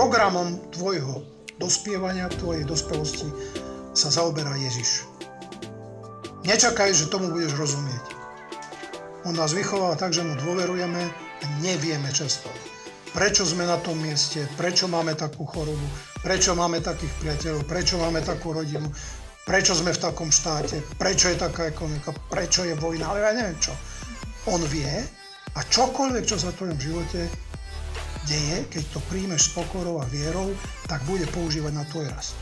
programom tvojho dospievania, tvojej dospelosti sa zaoberá Ježiš. Nečakaj, že tomu budeš rozumieť. On nás vychováva tak, že mu dôverujeme a nevieme často. Prečo sme na tom mieste, prečo máme takú chorobu, prečo máme takých priateľov, prečo máme takú rodinu, prečo sme v takom štáte, prečo je taká ekonomika, prečo je vojna, ale ja neviem čo. On vie a čokoľvek, čo sa v tvojom živote deje, keď to príjmeš s pokorou a vierou, tak bude používať na tvoj rast.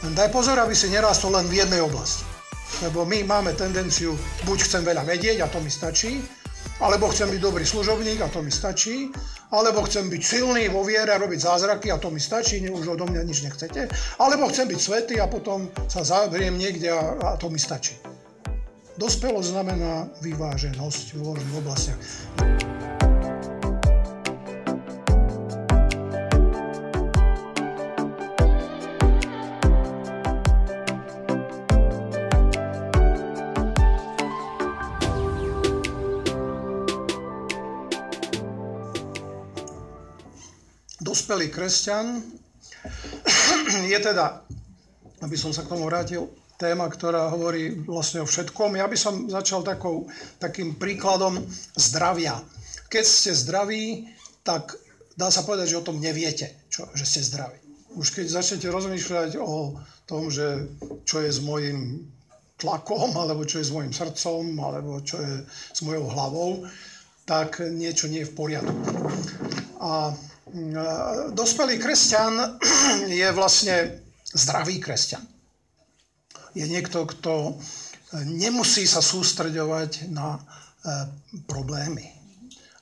Len daj pozor, aby si nerastol len v jednej oblasti. Lebo my máme tendenciu, buď chcem veľa vedieť a to mi stačí, alebo chcem byť dobrý služobník a to mi stačí, alebo chcem byť silný vo viere a robiť zázraky a to mi stačí, už odo mňa nič nechcete, alebo chcem byť svetý a potom sa zavriem niekde a, a to mi stačí. Dospelosť znamená vyváženosť v rôznych oblastiach. Dospelý kresťan je teda, aby som sa k tomu vrátil, téma, ktorá hovorí vlastne o všetkom. Ja by som začal takou, takým príkladom zdravia. Keď ste zdraví, tak dá sa povedať, že o tom neviete, čo, že ste zdraví. Už keď začnete rozmýšľať o tom, že čo je s mojim tlakom, alebo čo je s mojim srdcom, alebo čo je s mojou hlavou, tak niečo nie je v poriadku. A dospelý kresťan je vlastne zdravý kresťan. Je niekto, kto nemusí sa sústreďovať na e, problémy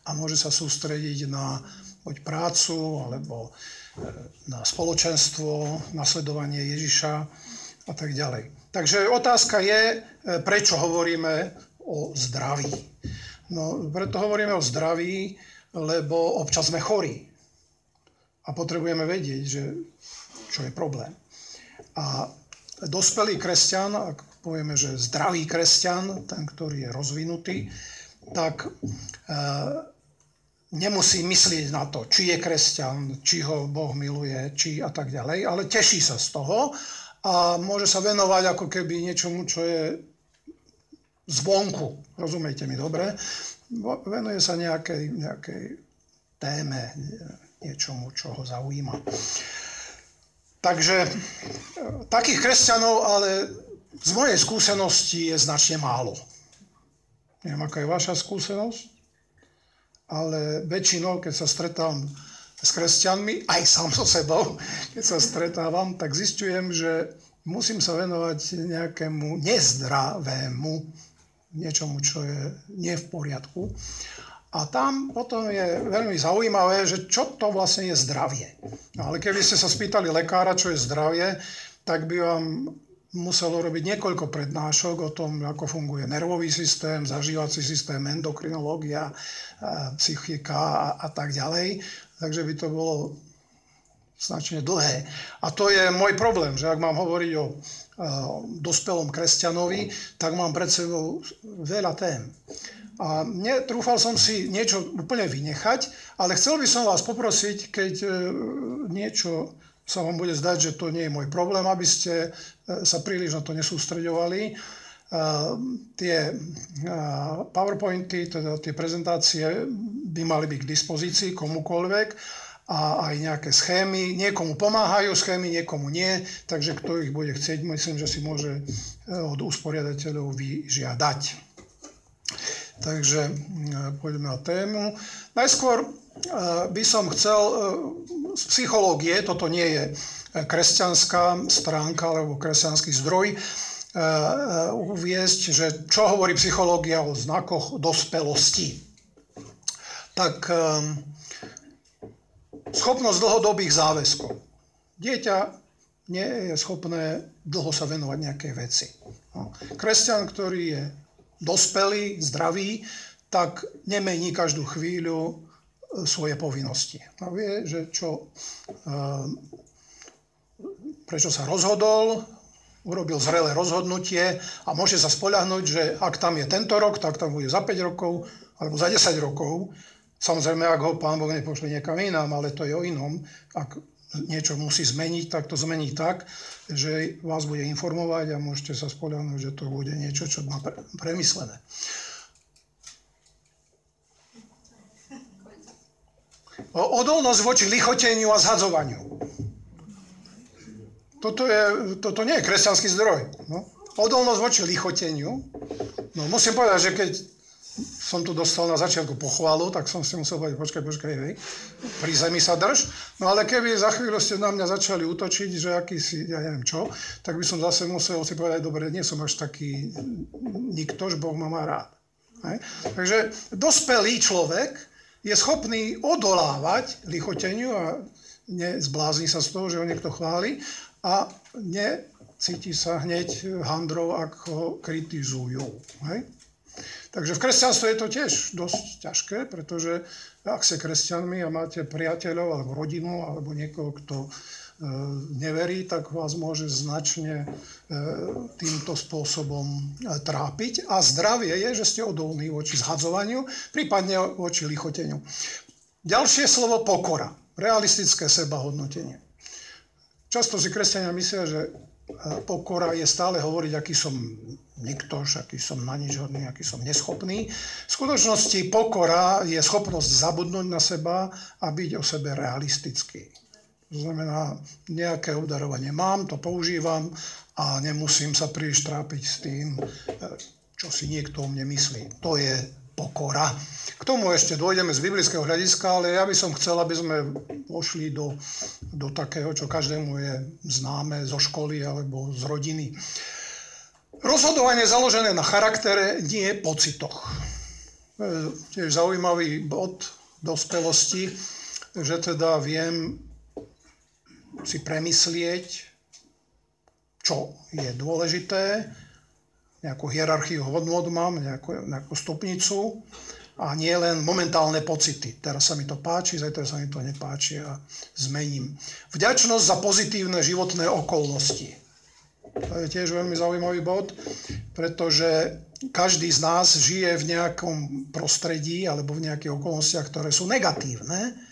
a môže sa sústrediť na buď prácu, alebo e, na spoločenstvo, nasledovanie Ježiša a tak ďalej. Takže otázka je, e, prečo hovoríme o zdraví. No, preto hovoríme o zdraví, lebo občas sme chorí a potrebujeme vedieť, že čo je problém. A dospelý kresťan, ak povieme, že zdravý kresťan, ten, ktorý je rozvinutý, tak e, nemusí myslieť na to, či je kresťan, či ho Boh miluje, či a tak ďalej, ale teší sa z toho a môže sa venovať ako keby niečomu, čo je zvonku. Rozumiete mi dobre? Venuje sa nejakej, nejakej téme, niečomu, čo ho zaujíma. Takže e, takých kresťanov, ale z mojej skúsenosti je značne málo. Neviem, aká je vaša skúsenosť, ale väčšinou, keď sa stretám s kresťanmi, aj sám so sebou, keď sa stretávam, tak zistujem, že musím sa venovať nejakému nezdravému, niečomu, čo je nie v poriadku. A tam potom je veľmi zaujímavé, že čo to vlastne je zdravie. No, ale keby ste sa spýtali lekára, čo je zdravie, tak by vám muselo robiť niekoľko prednášok o tom, ako funguje nervový systém, zažívací systém, endokrinológia, psychika a, a tak ďalej. Takže by to bolo značne dlhé. A to je môj problém, že ak mám hovoriť o dospelom kresťanovi, tak mám pred sebou veľa tém. A netrúfal som si niečo úplne vynechať, ale chcel by som vás poprosiť, keď e, niečo sa vám bude zdať, že to nie je môj problém, aby ste e, sa príliš na to nesústreďovali. E, tie PowerPointy, teda tie prezentácie by mali byť k dispozícii komukoľvek a aj nejaké schémy. Niekomu pomáhajú schémy, niekomu nie, takže kto ich bude chcieť, myslím, že si môže od usporiadateľov vyžiadať. Takže e, poďme na tému. Najskôr e, by som chcel e, z psychológie, toto nie je kresťanská stránka alebo kresťanský zdroj, uviesť, že čo hovorí psychológia o znakoch dospelosti. Tak schopnosť dlhodobých záväzkov. Dieťa nie je schopné dlho sa venovať nejakej veci. No, kresťan, ktorý je dospelý, zdravý, tak nemení každú chvíľu e, svoje povinnosti. A vie, že čo, e, prečo sa rozhodol, urobil zrelé rozhodnutie a môže sa spoľahnúť, že ak tam je tento rok, tak tam bude za 5 rokov alebo za 10 rokov Samozrejme, ak ho pán Boh nepošle niekam inám, ale to je o inom. Ak niečo musí zmeniť, tak to zmení tak, že vás bude informovať a môžete sa spoľahnúť, že to bude niečo, čo má premyslené. Odolnosť voči lichoteniu a zhadzovaniu. Toto, je, toto nie je kresťanský zdroj. No. Odolnosť voči lichoteniu. No, musím povedať, že keď som tu dostal na začiatku pochvalu, tak som si musel povedať, počkaj, počkaj, hej, pri zemi sa drž. No ale keby za chvíľu ste na mňa začali útočiť, že aký si, ja neviem čo, tak by som zase musel si povedať, dobre, nie som až taký niktož, Boh ma má rád. Hej. Takže dospelý človek je schopný odolávať lichoteniu a nezblázni sa z toho, že ho niekto chváli a necíti sa hneď handrou, ak ho kritizujú. Hej? Takže v kresťanstve je to tiež dosť ťažké, pretože ak ste kresťanmi a máte priateľov alebo rodinu alebo niekoho, kto e, neverí, tak vás môže značne e, týmto spôsobom e, trápiť. A zdravie je, že ste odolní voči zhadzovaniu, prípadne voči lichoteniu. Ďalšie slovo pokora, realistické sebahodnotenie. Často si kresťania myslia, že pokora je stále hovoriť, aký som niktož, aký som na nič hodný, aký som neschopný. V skutočnosti pokora je schopnosť zabudnúť na seba a byť o sebe realistický. To znamená, nejaké obdarovanie mám, to používam a nemusím sa príliš trápiť s tým, čo si niekto o mne myslí. To je pokora. K tomu ešte dôjdeme z biblického hľadiska, ale ja by som chcel, aby sme vošli do, do takého, čo každému je známe zo školy alebo z rodiny. Rozhodovanie založené na charaktere, nie pocitoch. Tiež zaujímavý bod dospelosti, že teda viem si premyslieť, čo je dôležité, nejakú hierarchiu hodnot mám, nejakú, nejakú stupnicu a nie len momentálne pocity. Teraz sa mi to páči, zajtra sa mi to nepáči a zmením. Vďačnosť za pozitívne životné okolnosti. To je tiež veľmi zaujímavý bod, pretože každý z nás žije v nejakom prostredí alebo v nejakých okolnostiach, ktoré sú negatívne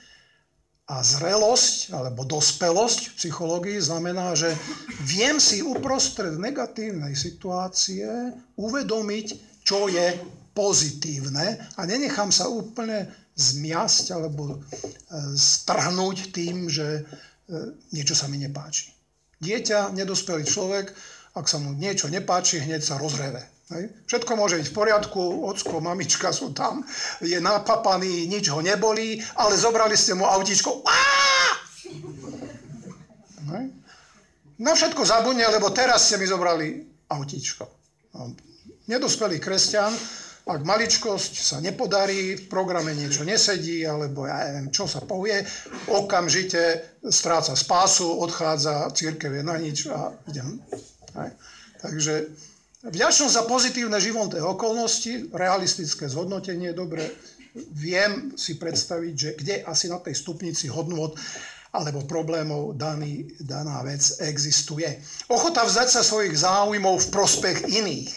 a zrelosť alebo dospelosť v psychológii znamená, že viem si uprostred negatívnej situácie uvedomiť, čo je pozitívne a nenechám sa úplne zmiasť alebo e, strhnúť tým, že e, niečo sa mi nepáči. Dieťa, nedospelý človek, ak sa mu niečo nepáči, hneď sa rozreve. Hej. Všetko môže byť v poriadku, ocko, mamička sú tam, je napapaný, nič ho nebolí, ale zobrali ste mu autíčko. Na všetko zabudne, lebo teraz ste mi zobrali autíčko. No, nedospelý kresťan, ak maličkosť sa nepodarí, v programe niečo nesedí, alebo ja neviem, čo sa povie, okamžite stráca spásu, odchádza, církev je na nič a idem. Takže Vďačnosť za pozitívne životné okolnosti, realistické zhodnotenie, dobre, viem si predstaviť, že kde asi na tej stupnici hodnot alebo problémov daný, daná vec existuje. Ochota vzdať sa svojich záujmov v prospech iných.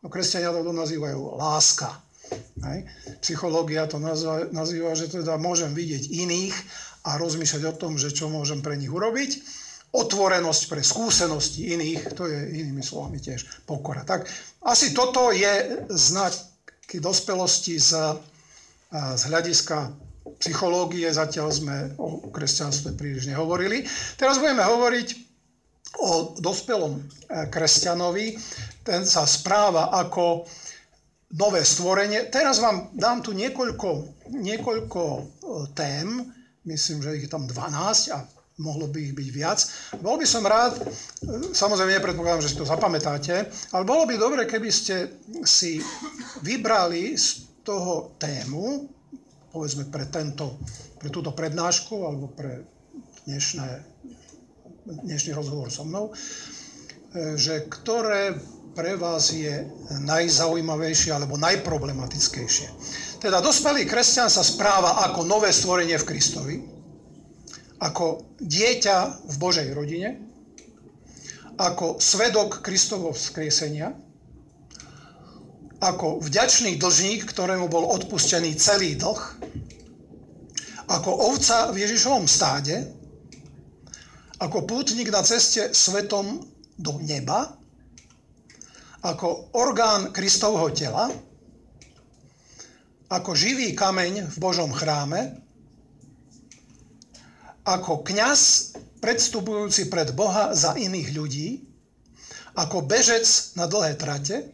No, kresťania to nazývajú láska. Hej. Psychológia to nazýva, nazýva, že teda môžem vidieť iných a rozmýšľať o tom, že čo môžem pre nich urobiť otvorenosť pre skúsenosti iných, to je inými slovami tiež pokora. Tak asi toto je znaky dospelosti z, z hľadiska psychológie, zatiaľ sme o kresťanstve príliš nehovorili. Teraz budeme hovoriť o dospelom e, kresťanovi, ten sa správa ako nové stvorenie. Teraz vám dám tu niekoľko, niekoľko e, tém, myslím, že ich je tam 12 a mohlo by ich byť viac. Bol by som rád, samozrejme nepredpokladám, že si to zapamätáte, ale bolo by dobre, keby ste si vybrali z toho tému, povedzme pre, tento, pre túto prednášku alebo pre dnešné, dnešný rozhovor so mnou, že ktoré pre vás je najzaujímavejšie alebo najproblematickejšie. Teda dospelý kresťan sa správa ako nové stvorenie v Kristovi, ako dieťa v Božej rodine, ako svedok Kristovho vzkriesenia, ako vďačný dlžník, ktorému bol odpustený celý dlh, ako ovca v Ježišovom stáde, ako pútnik na ceste svetom do neba, ako orgán Kristovho tela, ako živý kameň v Božom chráme, ako kňaz predstupujúci pred Boha za iných ľudí, ako bežec na dlhé trate,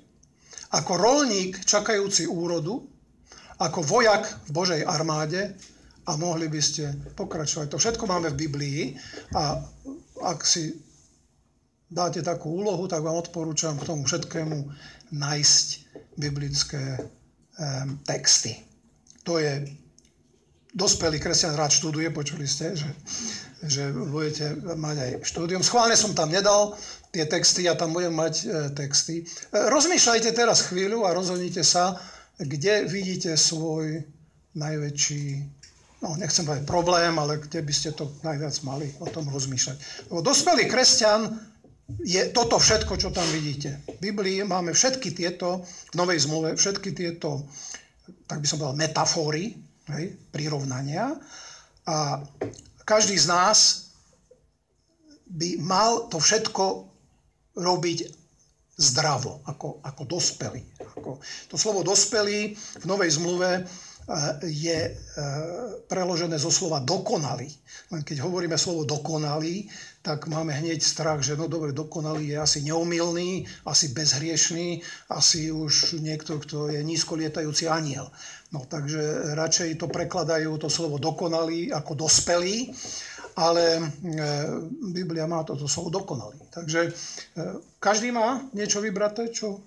ako rolník čakajúci úrodu, ako vojak v Božej armáde a mohli by ste pokračovať. To všetko máme v Biblii a ak si dáte takú úlohu, tak vám odporúčam k tomu všetkému nájsť biblické texty. To je dospelý kresťan rád študuje, počuli ste, že, že budete mať aj štúdium. Schválne som tam nedal tie texty, ja tam budem mať e, texty. E, rozmýšľajte teraz chvíľu a rozhodnite sa, kde vidíte svoj najväčší, no nechcem povedať problém, ale kde by ste to najviac mali o tom rozmýšľať. Lebo dospelý kresťan je toto všetko, čo tam vidíte. V Biblii máme všetky tieto, v Novej zmluve, všetky tieto, tak by som povedal, metafóry, hej, prirovnania. A každý z nás by mal to všetko robiť zdravo, ako, ako dospelý. Ako, to slovo dospelý v Novej zmluve je e, preložené zo slova dokonalý. Len keď hovoríme slovo dokonalý, tak máme hneď strach, že no dobre, dokonalý je asi neumilný, asi bezhriešný, asi už niekto, kto je nízko lietajúci aniel. No takže radšej to prekladajú to slovo dokonalý ako dospelý, ale e, Biblia má toto slovo dokonalý. Takže e, každý má niečo vybraté, čo...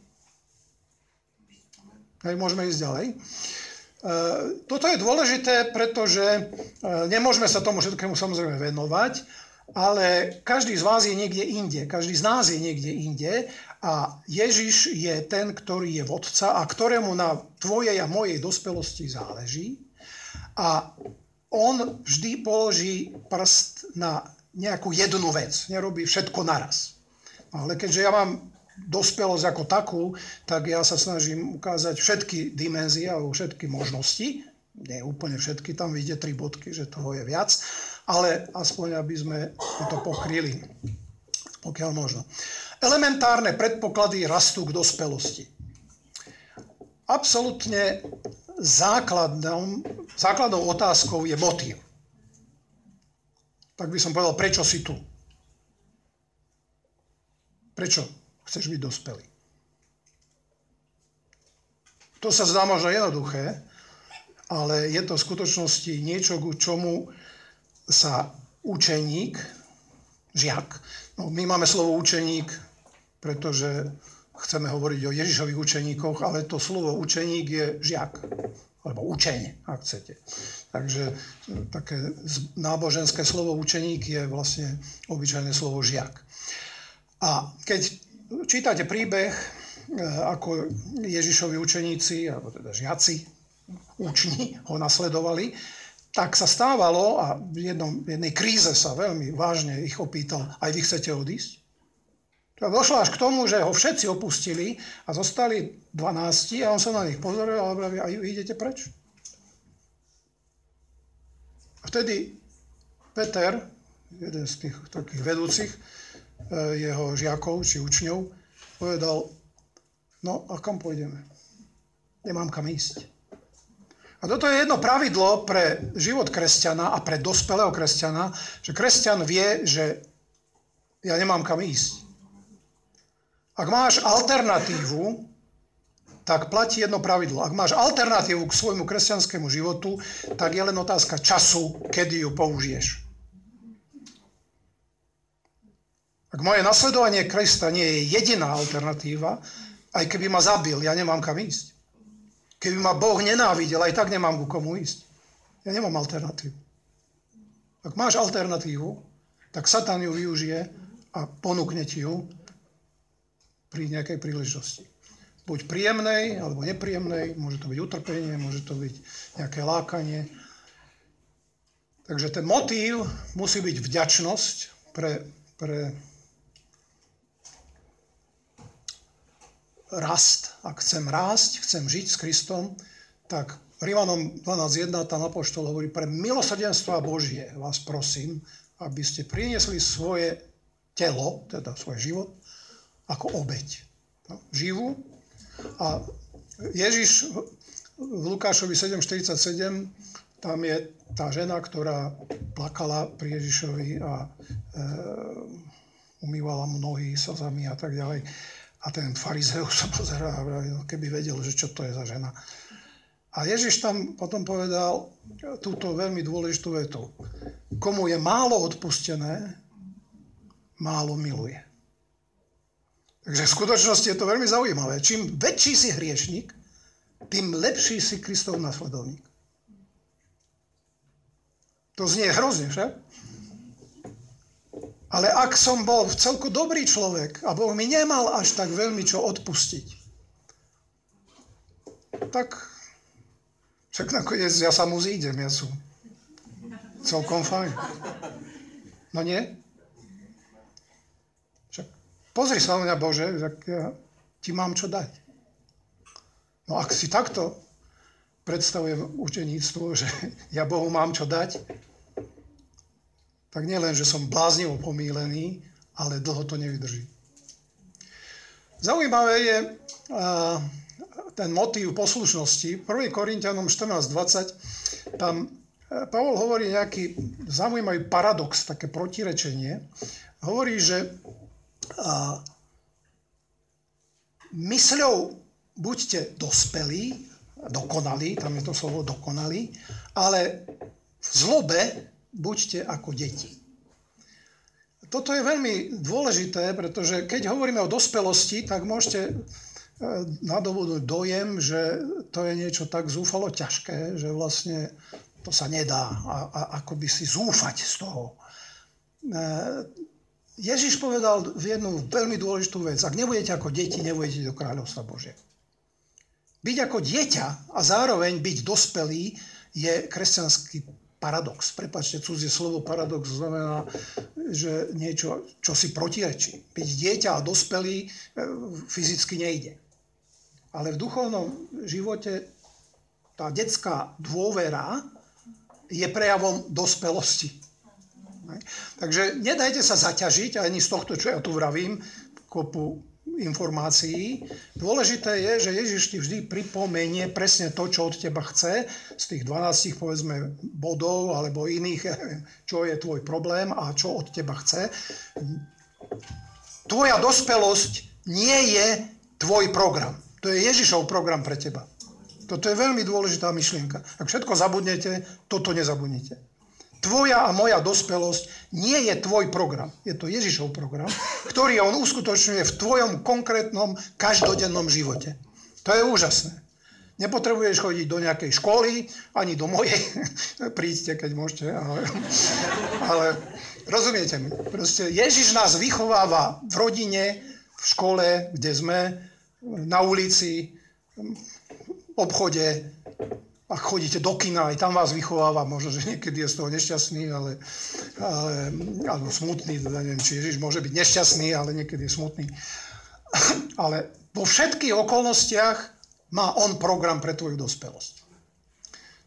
Hej, môžeme ísť ďalej. E, toto je dôležité, pretože nemôžeme sa tomu všetkému samozrejme venovať, ale každý z vás je niekde inde, každý z nás je niekde inde a Ježiš je ten, ktorý je vodca a ktorému na tvojej a mojej dospelosti záleží a on vždy položí prst na nejakú jednu vec, nerobí všetko naraz. Ale keďže ja mám dospelosť ako takú, tak ja sa snažím ukázať všetky dimenzie alebo všetky možnosti. Nie úplne všetky, tam vidíte tri bodky, že toho je viac, ale aspoň, aby sme to pokryli, pokiaľ možno. Elementárne predpoklady rastu k dospelosti. Absolutne základnou, základnou otázkou je motív. Tak by som povedal, prečo si tu? Prečo? chceš byť dospelý. To sa zdá možno jednoduché, ale je to v skutočnosti niečo, ku čomu sa učeník, žiak, no my máme slovo učeník, pretože chceme hovoriť o Ježišových učeníkoch, ale to slovo učeník je žiak, alebo učeň, ak chcete. Takže také náboženské slovo učeník je vlastne obyčajné slovo žiak. A keď čítate príbeh, e, ako Ježišovi učeníci, alebo teda žiaci, učni ho nasledovali, tak sa stávalo a v jednom, jednej kríze sa veľmi vážne ich opýtal, aj vy chcete odísť? Došlo až k tomu, že ho všetci opustili a zostali 12 a on sa na nich pozoril a hovoril, a idete preč? A vtedy Peter, jeden z tých takých vedúcich, Eh, jeho žiakov či učňov, povedal, no a kam pôjdeme? Nemám kam ísť. A toto je jedno pravidlo pre život kresťana a pre dospelého kresťana, že kresťan vie, že ja nemám kam ísť. Ak máš alternatívu, tak platí jedno pravidlo. Ak máš alternatívu k svojmu kresťanskému životu, tak je len otázka času, kedy ju použiješ. Ak moje nasledovanie Krista nie je jediná alternatíva, aj keby ma zabil, ja nemám kam ísť. Keby ma Boh nenávidel, aj tak nemám ku komu ísť. Ja nemám alternatívu. Ak máš alternatívu, tak Satan ju využije a ponúkne ti ju pri nejakej príležitosti. Buď príjemnej, alebo nepríjemnej, môže to byť utrpenie, môže to byť nejaké lákanie. Takže ten motív musí byť vďačnosť pre, pre rast. Ak chcem rásť, chcem žiť s Kristom, tak Rímanom 12.1 tam Apoštol hovorí, pre milosrdenstva Božie vás prosím, aby ste priniesli svoje telo, teda svoj život, ako obeď. No, živú. A Ježiš v Lukášovi 7.47 tam je tá žena, ktorá plakala pri Ježišovi a e, umývala mu nohy slzami a tak ďalej. A ten farizeus sa pozerá a vraví, no keby vedel, že čo to je za žena. A Ježiš tam potom povedal túto veľmi dôležitú vetu. Komu je málo odpustené, málo miluje. Takže v skutočnosti je to veľmi zaujímavé. Čím väčší si hriešnik, tým lepší si Kristov nasledovník. To znie hrozne, však? Ale ak som bol v celku dobrý človek a Boh mi nemal až tak veľmi čo odpustiť, tak však nakoniec ja sa mu zídem, ja som celkom fajn. No nie? Pozri sa na mňa Bože, tak ja ti mám čo dať. No ak si takto predstavujem učeníctvo, že ja Bohu mám čo dať, tak nielen, že som bláznivo pomílený, ale dlho to nevydrží. Zaujímavé je ten motív poslušnosti. 1. Korintianom 14.20 tam e, Pavol hovorí nejaký zaujímavý paradox, také protirečenie. Hovorí, že mysľou buďte dospelí, dokonalí, tam je to slovo dokonalí, ale v zlobe buďte ako deti. Toto je veľmi dôležité, pretože keď hovoríme o dospelosti, tak môžete e, nadobudnúť dojem, že to je niečo tak zúfalo ťažké, že vlastne to sa nedá a, a ako by si zúfať z toho. Ježiš povedal v jednu veľmi dôležitú vec. Ak nebudete ako deti, nebudete do kráľovstva Bože. Byť ako dieťa a zároveň byť dospelý je kresťanský paradox. Prepačte, cudzie slovo paradox znamená, že niečo, čo si protirečí. Byť dieťa a dospelý e, fyzicky nejde. Ale v duchovnom živote tá detská dôvera je prejavom dospelosti. Takže nedajte sa zaťažiť ani z tohto, čo ja tu vravím, kopu informácií. Dôležité je, že Ježiš ti vždy pripomenie presne to, čo od teba chce, z tých 12 povedzme bodov alebo iných, čo je tvoj problém a čo od teba chce. Tvoja dospelosť nie je tvoj program. To je Ježišov program pre teba. Toto je veľmi dôležitá myšlienka. Ak všetko zabudnete, toto nezabudnite. Tvoja a moja dospelosť nie je tvoj program. Je to Ježišov program, ktorý on uskutočňuje v tvojom konkrétnom každodennom živote. To je úžasné. Nepotrebuješ chodiť do nejakej školy, ani do mojej. Príďte, keď môžete. Ale, ale rozumiete mi. Proste Ježiš nás vychováva v rodine, v škole, kde sme, na ulici, v obchode, ak chodíte do kina, aj tam vás vychováva, možno, že niekedy je z toho nešťastný, ale, ale alebo smutný, teda neviem, či Ježiš môže byť nešťastný, ale niekedy je smutný. Ale vo všetkých okolnostiach má on program pre tvoju dospelosť.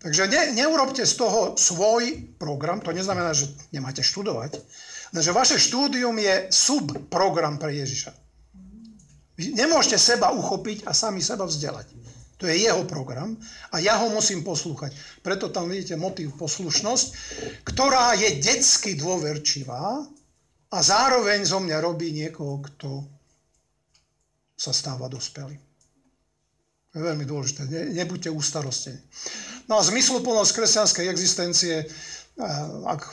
Takže ne, neurobte z toho svoj program, to neznamená, že nemáte študovať, ale že vaše štúdium je subprogram pre Ježiša. Vy nemôžete seba uchopiť a sami seba vzdelať. To je jeho program a ja ho musím poslúchať. Preto tam vidíte motív poslušnosť, ktorá je detsky dôverčivá a zároveň zo mňa robí niekoho, kto sa stáva dospelým. To je veľmi dôležité. Ne, nebuďte ústarostení. No a zmysluplnosť kresťanskej existencie, ak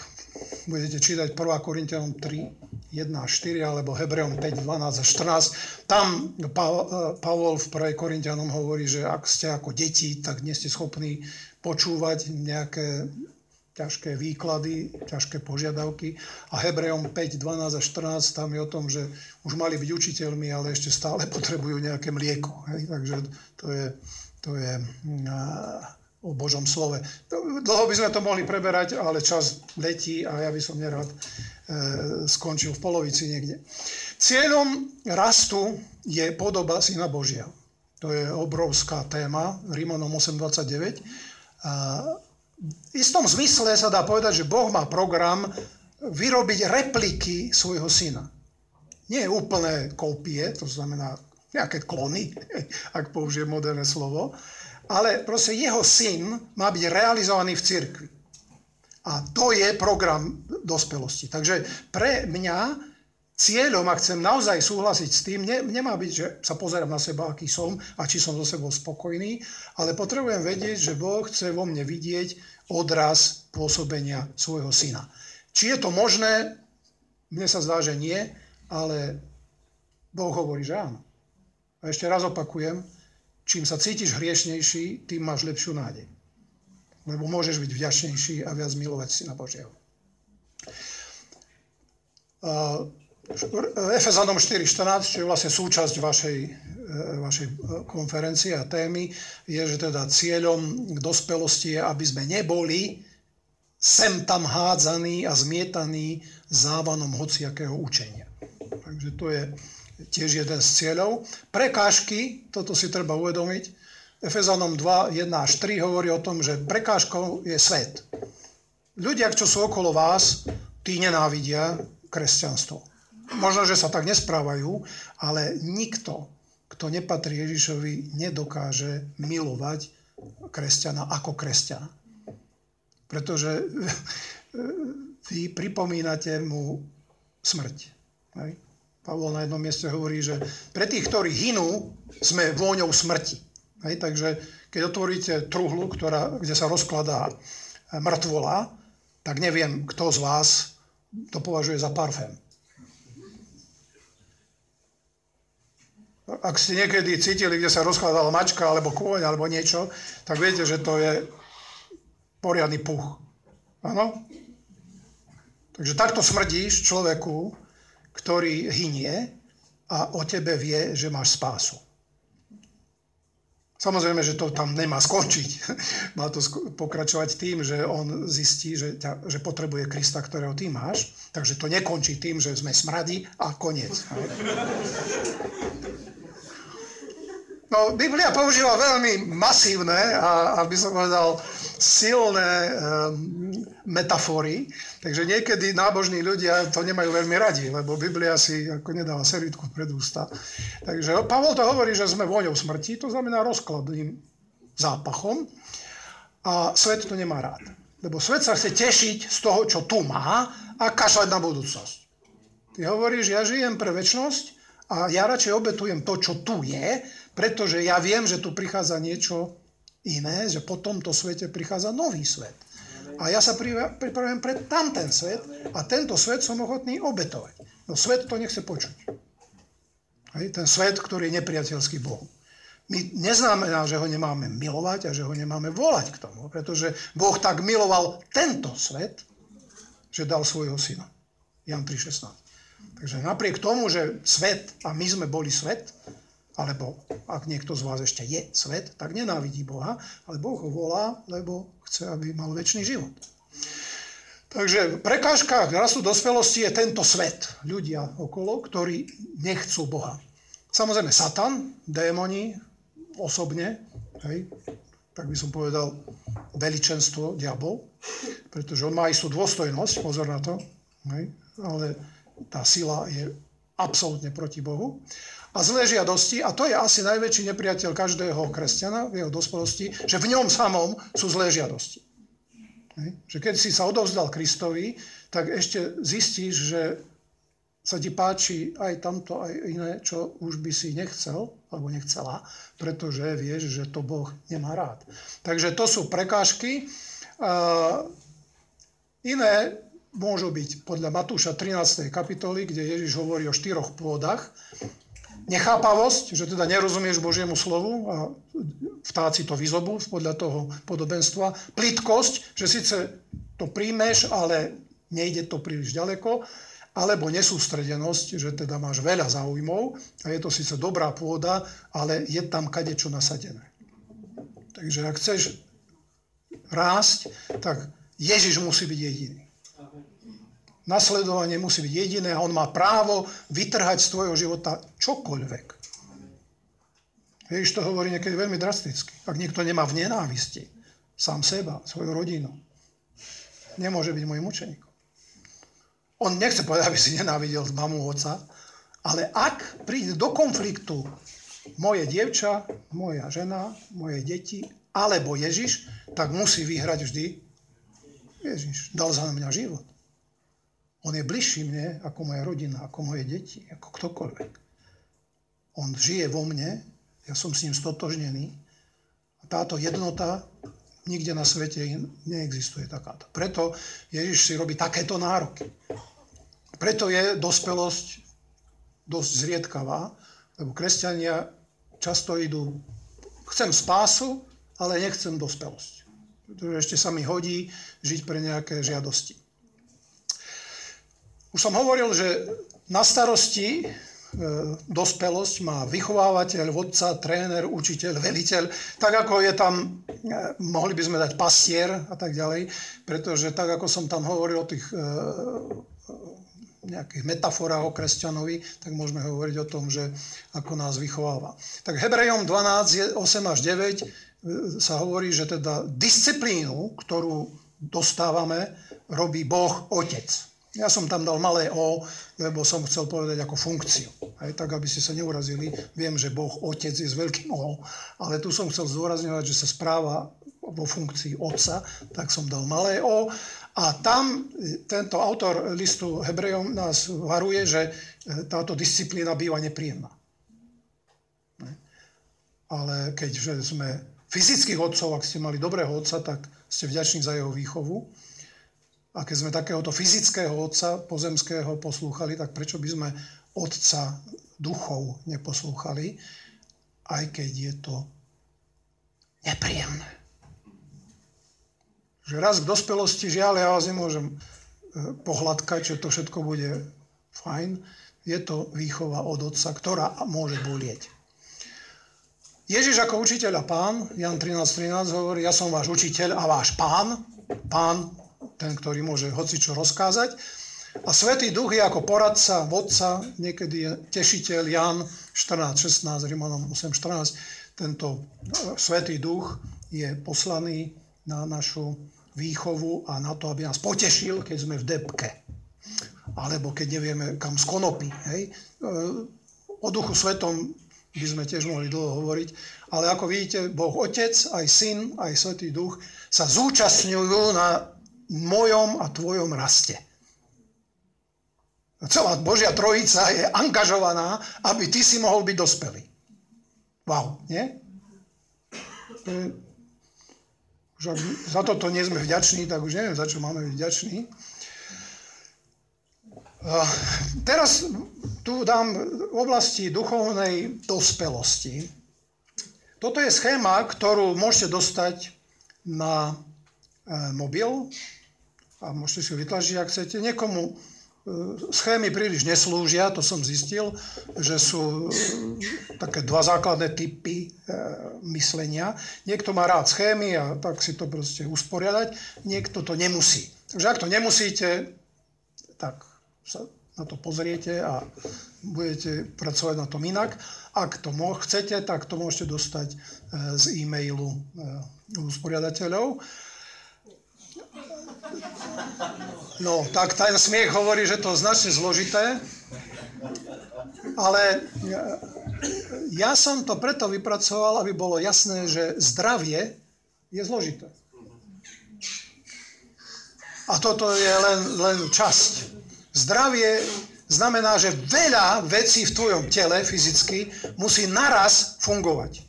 budete čítať 1. Korintianom 3, 1 a 4, alebo Hebreom 5, 12 a 14. Tam Pavol v 1. Korintianom hovorí, že ak ste ako deti, tak nie ste schopní počúvať nejaké ťažké výklady, ťažké požiadavky. A Hebreom 5, 12 a 14 tam je o tom, že už mali byť učiteľmi, ale ešte stále potrebujú nejaké mlieko. Hej? Takže to je, to je o Božom slove. Dlho by sme to mohli preberať, ale čas letí a ja by som nerád e, skončil v polovici niekde. Cieľom rastu je podoba Syna Božia. To je obrovská téma, Rímanom 8.29. V istom zmysle sa dá povedať, že Boh má program vyrobiť repliky svojho syna. Nie úplné kópie, to znamená nejaké klony, ak použijem moderné slovo, ale proste jeho syn má byť realizovaný v cirkvi. A to je program dospelosti. Takže pre mňa cieľom, ak chcem naozaj súhlasiť s tým, ne, nemá byť, že sa pozerám na seba, aký som a či som so sebou spokojný, ale potrebujem vedieť, že Boh chce vo mne vidieť odraz pôsobenia svojho syna. Či je to možné, mne sa zdá, že nie, ale Boh hovorí, že áno. A ešte raz opakujem, čím sa cítiš hriešnejší, tým máš lepšiu nádej. Lebo môžeš byť vďačnejší a viac milovať Syna Božieho. Efezanom 4.14, čo je vlastne súčasť vašej, e, vašej e, konferencie a témy, je, že teda cieľom dospelosti je, aby sme neboli sem tam hádzaní a zmietaní závanom hociakého učenia. Takže to je tiež jeden z cieľov. Prekážky, toto si treba uvedomiť, Efezanom 2, 1 až 3 hovorí o tom, že prekážkou je svet. Ľudia, čo sú okolo vás, tí nenávidia kresťanstvo. Možno, že sa tak nesprávajú, ale nikto, kto nepatrí Ježišovi, nedokáže milovať kresťana ako kresťana. Pretože vy pripomínate mu smrť. Hej? Pavol na jednom mieste hovorí, že pre tých, ktorí hynú, sme vôňou smrti. Hej? Takže keď otvoríte truhlu, ktorá, kde sa rozkladá mŕtvola, tak neviem, kto z vás to považuje za parfém. ak ste niekedy cítili, kde sa rozkladala mačka alebo kôň alebo niečo, tak viete, že to je poriadny puch. Áno? Takže takto smrdíš človeku, ktorý hynie a o tebe vie, že máš spásu. Samozrejme, že to tam nemá skončiť. Má to pokračovať tým, že on zistí, že, ťa, že potrebuje Krista, ktorého ty máš. Takže to nekončí tým, že sme smradi a koniec. No, Biblia používa veľmi masívne a, aby som povedal, silné um, metafory, takže niekedy nábožní ľudia to nemajú veľmi radi, lebo Biblia si ako nedáva servitku pred ústa. Takže Pavol to hovorí, že sme voňou smrti, to znamená rozkladným zápachom a svet to nemá rád. Lebo svet sa chce tešiť z toho, čo tu má a kašľať na budúcnosť. Ty hovoríš, ja žijem pre väčnosť a ja radšej obetujem to, čo tu je, pretože ja viem, že tu prichádza niečo iné, že po tomto svete prichádza nový svet. A ja sa pripravujem pre tamten svet a tento svet som ochotný obetovať. No svet to nechce počuť. Hej, ten svet, ktorý je nepriateľský Bohu. My neznamená, že ho nemáme milovať a že ho nemáme volať k tomu, pretože Boh tak miloval tento svet, že dal svojho syna. Jan 3.16. Takže napriek tomu, že svet a my sme boli svet, alebo ak niekto z vás ešte je svet, tak nenávidí Boha, ale Boh ho volá, lebo chce, aby mal väčší život. Takže prekážka rastu dospelosti je tento svet, ľudia okolo, ktorí nechcú Boha. Samozrejme Satan, démoni, osobne, hej, tak by som povedal veličenstvo, diabol, pretože on má istú dôstojnosť, pozor na to, hej, ale tá sila je absolútne proti Bohu a zlé žiadosti, a to je asi najväčší nepriateľ každého kresťana v jeho dospelosti, že v ňom samom sú zlé žiadosti. Že keď si sa odovzdal Kristovi, tak ešte zistíš, že sa ti páči aj tamto, aj iné, čo už by si nechcel, alebo nechcela, pretože vieš, že to Boh nemá rád. Takže to sú prekážky. Iné môžu byť podľa Matúša 13. kapitoly, kde Ježiš hovorí o štyroch pôdach nechápavosť, že teda nerozumieš Božiemu slovu a vtáci to vyzobú podľa toho podobenstva. Plitkosť, že síce to príjmeš, ale nejde to príliš ďaleko. Alebo nesústredenosť, že teda máš veľa záujmov a je to síce dobrá pôda, ale je tam kadečo nasadené. Takže ak chceš rásť, tak Ježiš musí byť jediný. Nasledovanie musí byť jediné a on má právo vytrhať z tvojho života čokoľvek. Ježiš to hovorí niekedy veľmi drasticky. Ak niekto nemá v nenávisti sám seba, svoju rodinu, nemôže byť môjim učeníkom. On nechce povedať, aby si nenávidel mamu oca, ale ak príde do konfliktu moje dievča, moja žena, moje deti, alebo Ježiš, tak musí vyhrať vždy Ježiš. Dal za mňa život. On je bližší mne ako moja rodina, ako moje deti, ako ktokoľvek. On žije vo mne, ja som s ním stotožnený a táto jednota nikde na svete neexistuje takáto. Preto Ježiš si robí takéto nároky. Preto je dospelosť dosť zriedkavá, lebo kresťania často idú, chcem spásu, ale nechcem dospelosť. Pretože ešte sa mi hodí žiť pre nejaké žiadosti. Už som hovoril, že na starosti e, dospelosť má vychovávateľ, vodca, tréner, učiteľ, veliteľ, tak ako je tam, e, mohli by sme dať pastier a tak ďalej, pretože tak ako som tam hovoril o tých e, nejakých metaforách o kresťanovi, tak môžeme hovoriť o tom, že ako nás vychováva. Tak Hebrejom 12, 8 až 9 sa hovorí, že teda disciplínu, ktorú dostávame, robí Boh Otec. Ja som tam dal malé O, lebo som chcel povedať ako funkciu. Aj tak, aby ste sa neurazili. Viem, že Boh Otec je s veľkým O, ale tu som chcel zdôrazňovať, že sa správa vo funkcii Otca, tak som dal malé O. A tam e, tento autor listu Hebrejom nás varuje, že e, táto disciplína býva nepríjemná. Ale keďže sme fyzických otcov, ak ste mali dobrého otca, tak ste vďační za jeho výchovu. A keď sme takéhoto fyzického otca pozemského poslúchali, tak prečo by sme otca duchov neposlúchali, aj keď je to nepríjemné. Že raz k dospelosti, žiaľ, ja vás nemôžem e, pohľadkať, že to všetko bude fajn. Je to výchova od otca, ktorá môže bolieť. Ježiš ako učiteľ a pán, Jan 13.13 13 hovorí, ja som váš učiteľ a váš pán, pán ten, ktorý môže hocičo rozkázať. A Svetý duch je ako poradca, vodca, niekedy je tešiteľ, Jan 14.16, Rimanom 8.14. Tento e, Svetý duch je poslaný na našu výchovu a na to, aby nás potešil, keď sme v depke. Alebo keď nevieme, kam skonopí. Hej? E, o duchu svetom by sme tiež mohli dlho hovoriť. Ale ako vidíte, Boh Otec, aj Syn, aj Svetý Duch sa zúčastňujú na mojom a tvojom raste. Celá Božia trojica je angažovaná, aby ty si mohol byť dospelý. Wow, nie? Už ak za toto nie sme vďační, tak už neviem, za čo máme byť vďační. Teraz tu dám v oblasti duchovnej dospelosti. Toto je schéma, ktorú môžete dostať na e, mobil, a môžete si ho vytlačiť, ak chcete. Niekomu e, schémy príliš neslúžia, to som zistil, že sú e, také dva základné typy e, myslenia. Niekto má rád schémy a tak si to proste usporiadať, niekto to nemusí. Takže ak to nemusíte, tak sa na to pozriete a budete pracovať na tom inak. Ak to chcete, tak to môžete dostať z e-mailu usporiadateľov. No, tak ten smiech hovorí, že to je značne zložité, ale ja, ja som to preto vypracoval, aby bolo jasné, že zdravie je zložité. A toto je len, len časť. Zdravie znamená, že veľa vecí v tvojom tele fyzicky musí naraz fungovať.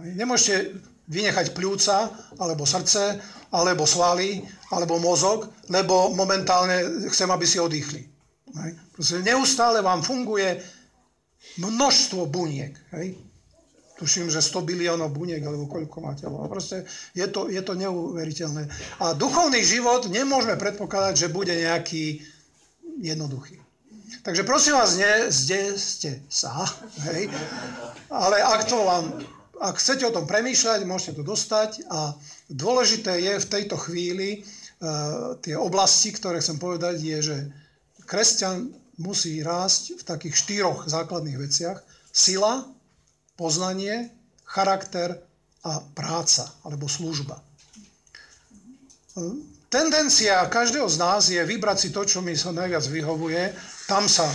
Nemôžete vynechať pľúca, alebo srdce, alebo svaly, alebo mozog, lebo momentálne chcem, aby si oddychli. Proste neustále vám funguje množstvo buniek. Hej? Tuším, že 100 biliónov buniek, alebo koľko má telo. Proste je to, je to neuveriteľné. A duchovný život nemôžeme predpokladať, že bude nejaký jednoduchý. Takže prosím vás, nezdeste sa, hej? ale ak to vám ak chcete o tom premýšľať, môžete to dostať a dôležité je v tejto chvíli, uh, tie oblasti, ktoré chcem povedať, je, že kresťan musí rásť v takých štyroch základných veciach. Sila, poznanie, charakter a práca alebo služba. Tendencia každého z nás je vybrať si to, čo mi sa najviac vyhovuje, tam sa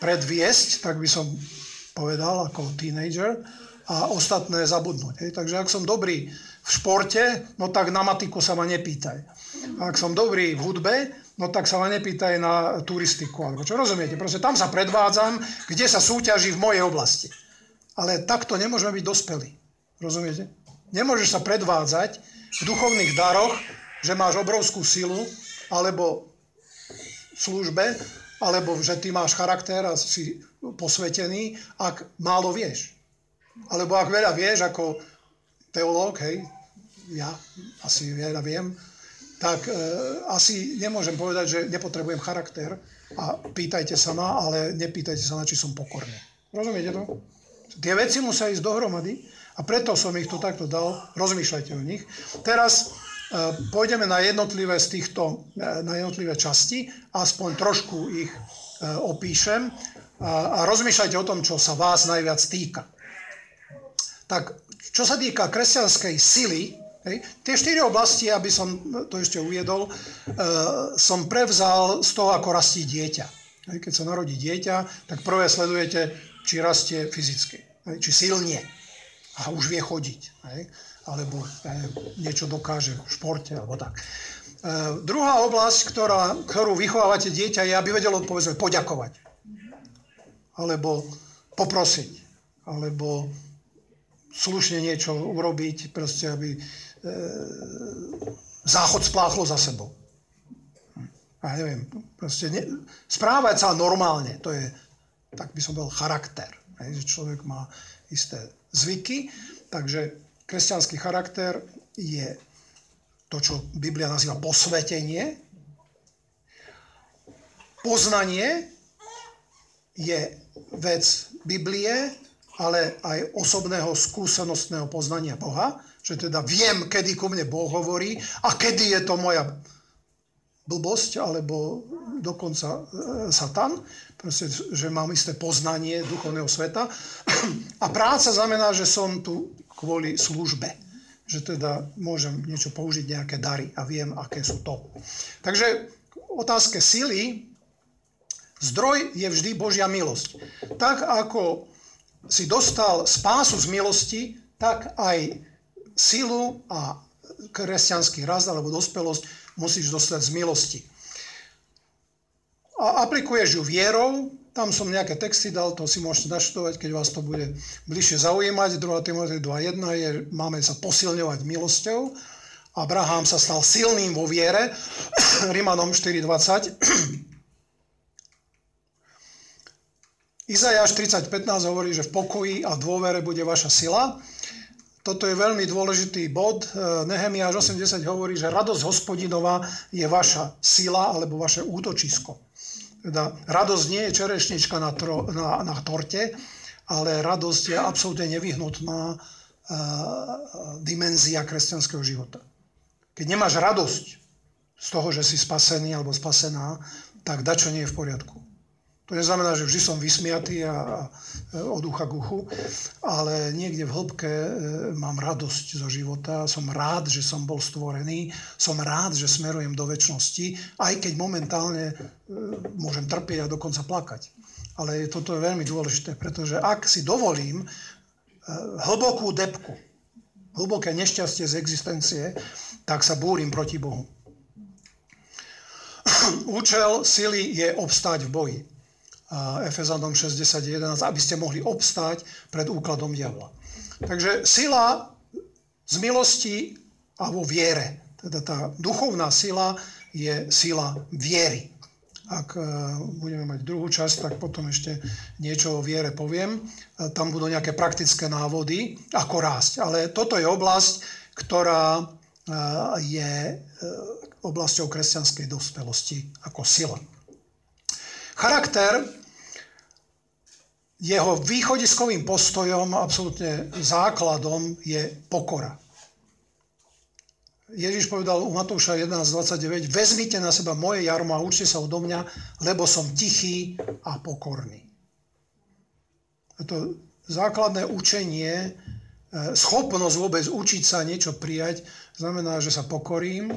predviesť, tak by som povedal ako teenager, a ostatné zabudnúť. Hej. Takže ak som dobrý v športe, no tak na matiku sa ma nepýtaj. A ak som dobrý v hudbe, no tak sa ma nepýtaj na turistiku. Alebo čo rozumiete? Proste tam sa predvádzam, kde sa súťaží v mojej oblasti. Ale takto nemôžeme byť dospelí. Rozumiete? Nemôžeš sa predvádzať v duchovných daroch, že máš obrovskú silu, alebo v službe, alebo že ty máš charakter a si posvetený, ak málo vieš. Alebo ak veľa vieš ako teológ, hej, ja asi veľa viem, tak e, asi nemôžem povedať, že nepotrebujem charakter a pýtajte sa ma, ale nepýtajte sa na, či som pokorný. Rozumiete to? Tie veci musia ísť dohromady a preto som ich tu takto dal, rozmýšľajte o nich. Teraz e, pôjdeme na jednotlivé z týchto, e, na jednotlivé časti, aspoň trošku ich e, opíšem a, a rozmýšľajte o tom, čo sa vás najviac týka tak čo sa týka kresťanskej sily, hej, tie štyri oblasti, aby som to ešte uviedol, e, som prevzal z toho, ako rastie dieťa. Hej, keď sa narodí dieťa, tak prvé sledujete, či rastie fyzicky, hej, či silne a už vie chodiť, hej, alebo hej, niečo dokáže v športe, alebo tak. E, druhá oblasť, ktorá, ktorú vychovávate dieťa, je, aby vedelo, povedzme, poďakovať. Alebo poprosiť. Alebo slušne niečo urobiť, proste aby e, záchod spláchlo za sebou. A neviem, proste ne, správať sa normálne, to je, tak by som bol charakter. Hej, že človek má isté zvyky, takže kresťanský charakter je to, čo Biblia nazýva posvetenie. Poznanie je vec Biblie, ale aj osobného skúsenostného poznania Boha, že teda viem, kedy ku mne Boh hovorí a kedy je to moja blbosť, alebo dokonca e, Satan, proste, že mám isté poznanie duchovného sveta. A práca znamená, že som tu kvôli službe, že teda môžem niečo použiť, nejaké dary a viem, aké sú to. Takže otázke sily, zdroj je vždy Božia milosť. Tak ako si dostal spásu z milosti, tak aj silu a kresťanský rast alebo dospelosť musíš dostať z milosti. A aplikuješ ju vierou, tam som nejaké texty dal, to si môžete naštudovať, keď vás to bude bližšie zaujímať. 2. Timotej 2.1 je, máme sa posilňovať milosťou. Abraham sa stal silným vo viere, Rimanom 4.20. Izajáš 30.15 hovorí, že v pokoji a dôvere bude vaša sila. Toto je veľmi dôležitý bod. E, Nehemiáš 80 hovorí, že radosť hospodinová je vaša sila alebo vaše útočisko. Teda radosť nie je čerešnička na, tro, na, na torte, ale radosť je absolútne nevyhnutná uh, dimenzia kresťanského života. Keď nemáš radosť z toho, že si spasený alebo spasená, tak dačo nie je v poriadku. To neznamená, že vždy som vysmiatý a, a od ucha k uchu, ale niekde v hĺbke e, mám radosť zo života, som rád, že som bol stvorený, som rád, že smerujem do väčšnosti, aj keď momentálne e, môžem trpieť a dokonca plakať. Ale toto je veľmi dôležité, pretože ak si dovolím e, hlbokú depku, hlboké nešťastie z existencie, tak sa búrim proti Bohu. Účel sily je obstáť v boji. Efezanom 60.11, aby ste mohli obstáť pred úkladom diabla. Takže sila z milosti a vo viere. Teda tá duchovná sila je sila viery. Ak e, budeme mať druhú časť, tak potom ešte niečo o viere poviem. E, tam budú nejaké praktické návody, ako rásť. Ale toto je oblasť, ktorá e, je oblasťou kresťanskej dospelosti ako sila. Charakter jeho východiskovým postojom, absolútne základom je pokora. Ježiš povedal u Matúša 11.29, vezmite na seba moje jarmo a učte sa odo mňa, lebo som tichý a pokorný. A to základné učenie, e, schopnosť vôbec učiť sa niečo prijať, znamená, že sa pokorím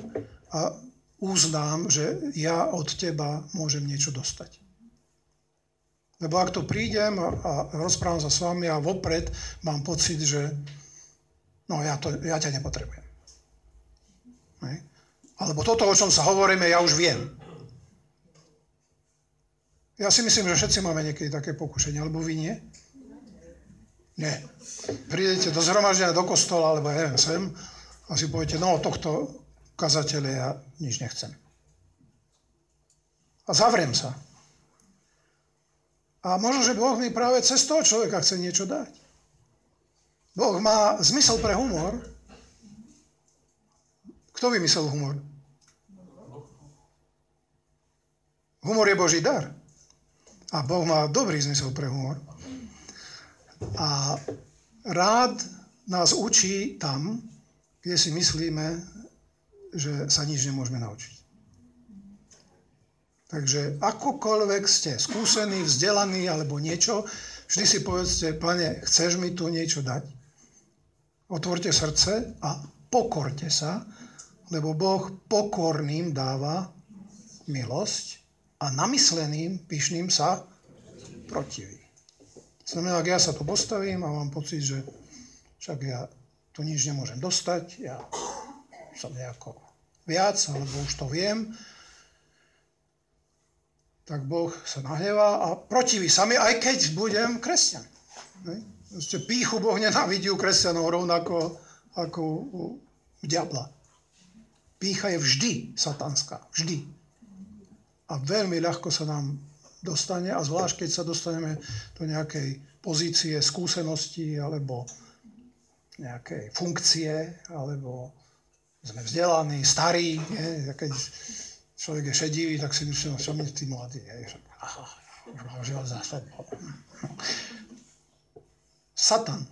a uznám, že ja od teba môžem niečo dostať. Lebo ak tu prídem a, a rozprávam sa s vami a vopred mám pocit, že no ja, to, ja ťa nepotrebujem. Hej. Alebo toto, o čom sa hovoríme, ja už viem. Ja si myslím, že všetci máme niekedy také pokušenie, alebo vy nie? Nie. Prídete do zhromaždenia, do kostola, alebo ja neviem, sem a si poviete, no tohto kazateľa ja nič nechcem. A zavriem sa. A možno, že Boh mi práve cez toho človeka chce niečo dať. Boh má zmysel pre humor. Kto vymyslel humor? Humor je Boží dar. A Boh má dobrý zmysel pre humor. A rád nás učí tam, kde si myslíme, že sa nič nemôžeme naučiť. Takže akokoľvek ste skúsení, vzdelaní alebo niečo, vždy si povedzte, pane, chceš mi tu niečo dať? Otvorte srdce a pokorte sa, lebo Boh pokorným dáva milosť a namysleným, pyšným sa protiví. Znamená, ak ja sa tu postavím a mám pocit, že však ja tu nič nemôžem dostať, ja som nejako viac, alebo už to viem, tak Boh sa nahnevá a protiví sami, aj keď budem kresťan. Proste píchu Boh nenávidí u kresťanov rovnako ako u diabla. Pícha je vždy satanská. Vždy. A veľmi ľahko sa nám dostane, a zvlášť keď sa dostaneme do nejakej pozície skúsenosti alebo nejakej funkcie, alebo sme vzdelaní, starí, nie? keď človek je šedivý, tak si myslí, čo mi tí mladí, je, aha, Satan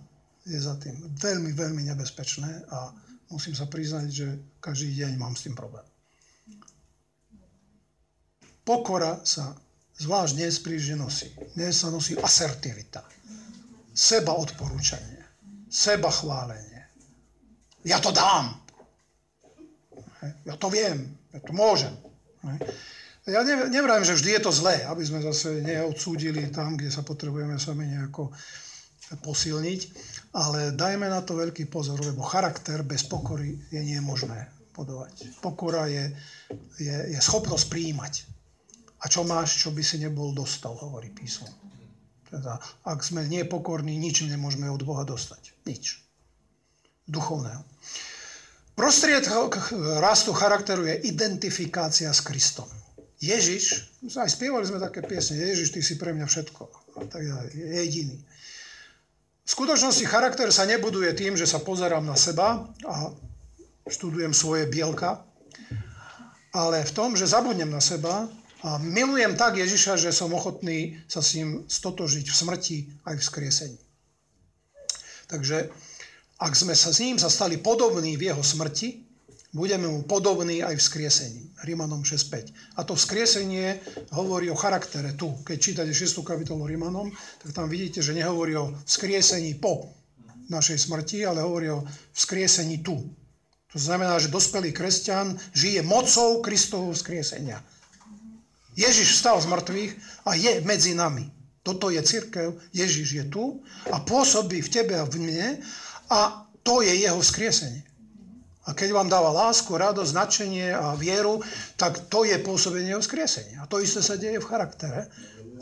je za tým veľmi, veľmi nebezpečné a musím sa priznať, že každý deň mám s tým problém. Pokora sa zvlášť dnes príliš nenosí. Dnes sa nosí asertivita, seba odporúčanie, seba chválenie. Ja to dám. Ja to viem, ja to môžem. Ja nevrajím, že vždy je to zlé, aby sme zase neodsúdili tam, kde sa potrebujeme sami nejako posilniť, ale dajme na to veľký pozor, lebo charakter bez pokory je nemožné podovať. Pokora je, je, je schopnosť príjmať. A čo máš, čo by si nebol dostal, hovorí písmo. Teda, ak sme nepokorní, nič nemôžeme od Boha dostať. Nič. Duchovného. Prostriedok rastu charakteru je identifikácia s Kristom. Ježiš, aj spievali sme také piesne, Ježiš, ty si pre mňa všetko. A tak je jediný. V skutočnosti charakter sa nebuduje tým, že sa pozerám na seba a študujem svoje bielka, ale v tom, že zabudnem na seba a milujem tak Ježiša, že som ochotný sa s ním stotožiť v smrti aj v skriesení. Takže ak sme sa s ním sa stali podobní v jeho smrti, budeme mu podobní aj v skriesení. Rímanom 6.5. A to vzkriesenie hovorí o charaktere tu. Keď čítate 6. kapitolu Rímanom, tak tam vidíte, že nehovorí o vzkriesení po našej smrti, ale hovorí o vzkriesení tu. To znamená, že dospelý kresťan žije mocou Kristovho vzkriesenia. Ježiš vstal z mŕtvych a je medzi nami. Toto je církev, Ježiš je tu a pôsobí v tebe a v mne a to je jeho vzkriesenie. A keď vám dáva lásku, radosť, značenie a vieru, tak to je pôsobenie vzkriesenia. A to isté sa deje v charaktere,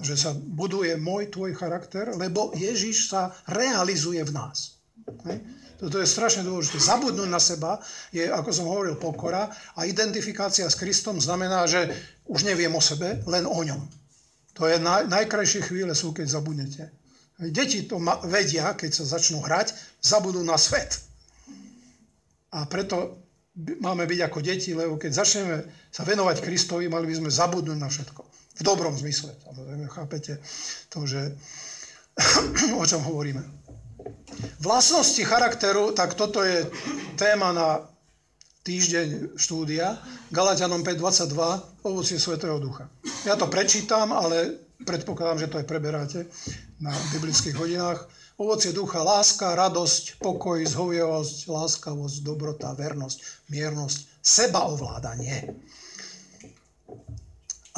že sa buduje môj, tvoj charakter, lebo Ježiš sa realizuje v nás. Hej? Toto je strašne dôležité. Zabudnúť na seba je, ako som hovoril, pokora a identifikácia s Kristom znamená, že už neviem o sebe, len o ňom. To je naj, najkrajšie chvíle sú, keď zabudnete. Deti to vedia, keď sa začnú hrať, zabudú na svet. A preto máme byť ako deti, lebo keď začneme sa venovať Kristovi, mali by sme zabudnúť na všetko. V dobrom zmysle. Samozrejme, chápete to, že o čom hovoríme. Vlastnosti charakteru, tak toto je téma na týždeň štúdia, Galatianom 5.22, ovocie Svetého Ducha. Ja to prečítam, ale predpokladám, že to aj preberáte na biblických hodinách. Ovocie ducha, láska, radosť, pokoj, zhovievosť, láskavosť, dobrota, vernosť, miernosť, sebaovládanie.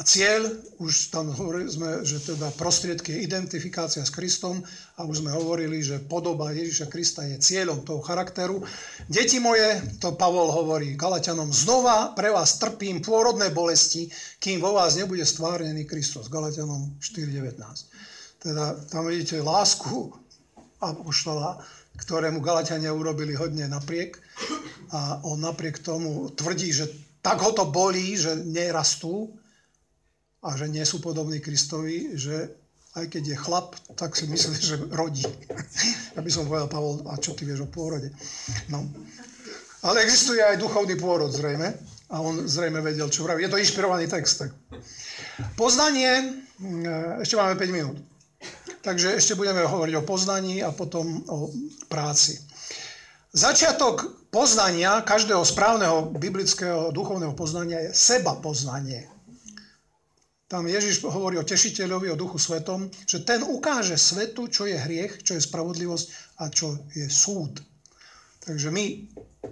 A cieľ, už tam hovorili sme, že teda prostriedky je identifikácia s Kristom a už sme hovorili, že podoba Ježiša Krista je cieľom toho charakteru. Deti moje, to Pavol hovorí Galatianom, znova pre vás trpím pôrodné bolesti, kým vo vás nebude stvárnený Kristus. Galatianom 4.19. Teda tam vidíte lásku apoštola, ktorému Galatiania urobili hodne napriek a on napriek tomu tvrdí, že tak ho to bolí, že nerastú, a že nie sú podobní Kristovi, že aj keď je chlap, tak si myslí, že rodí. Ja by som povedal, Pavol, a čo ty vieš o pôrode? No. Ale existuje aj duchovný pôrod zrejme a on zrejme vedel, čo vraví. Je to inšpirovaný text. Tak. Poznanie, mm, ešte máme 5 minút. Takže ešte budeme hovoriť o poznaní a potom o práci. Začiatok poznania, každého správneho biblického duchovného poznania je seba poznanie. Tam Ježiš hovorí o tešiteľovi, o duchu svetom, že ten ukáže svetu, čo je hriech, čo je spravodlivosť a čo je súd. Takže my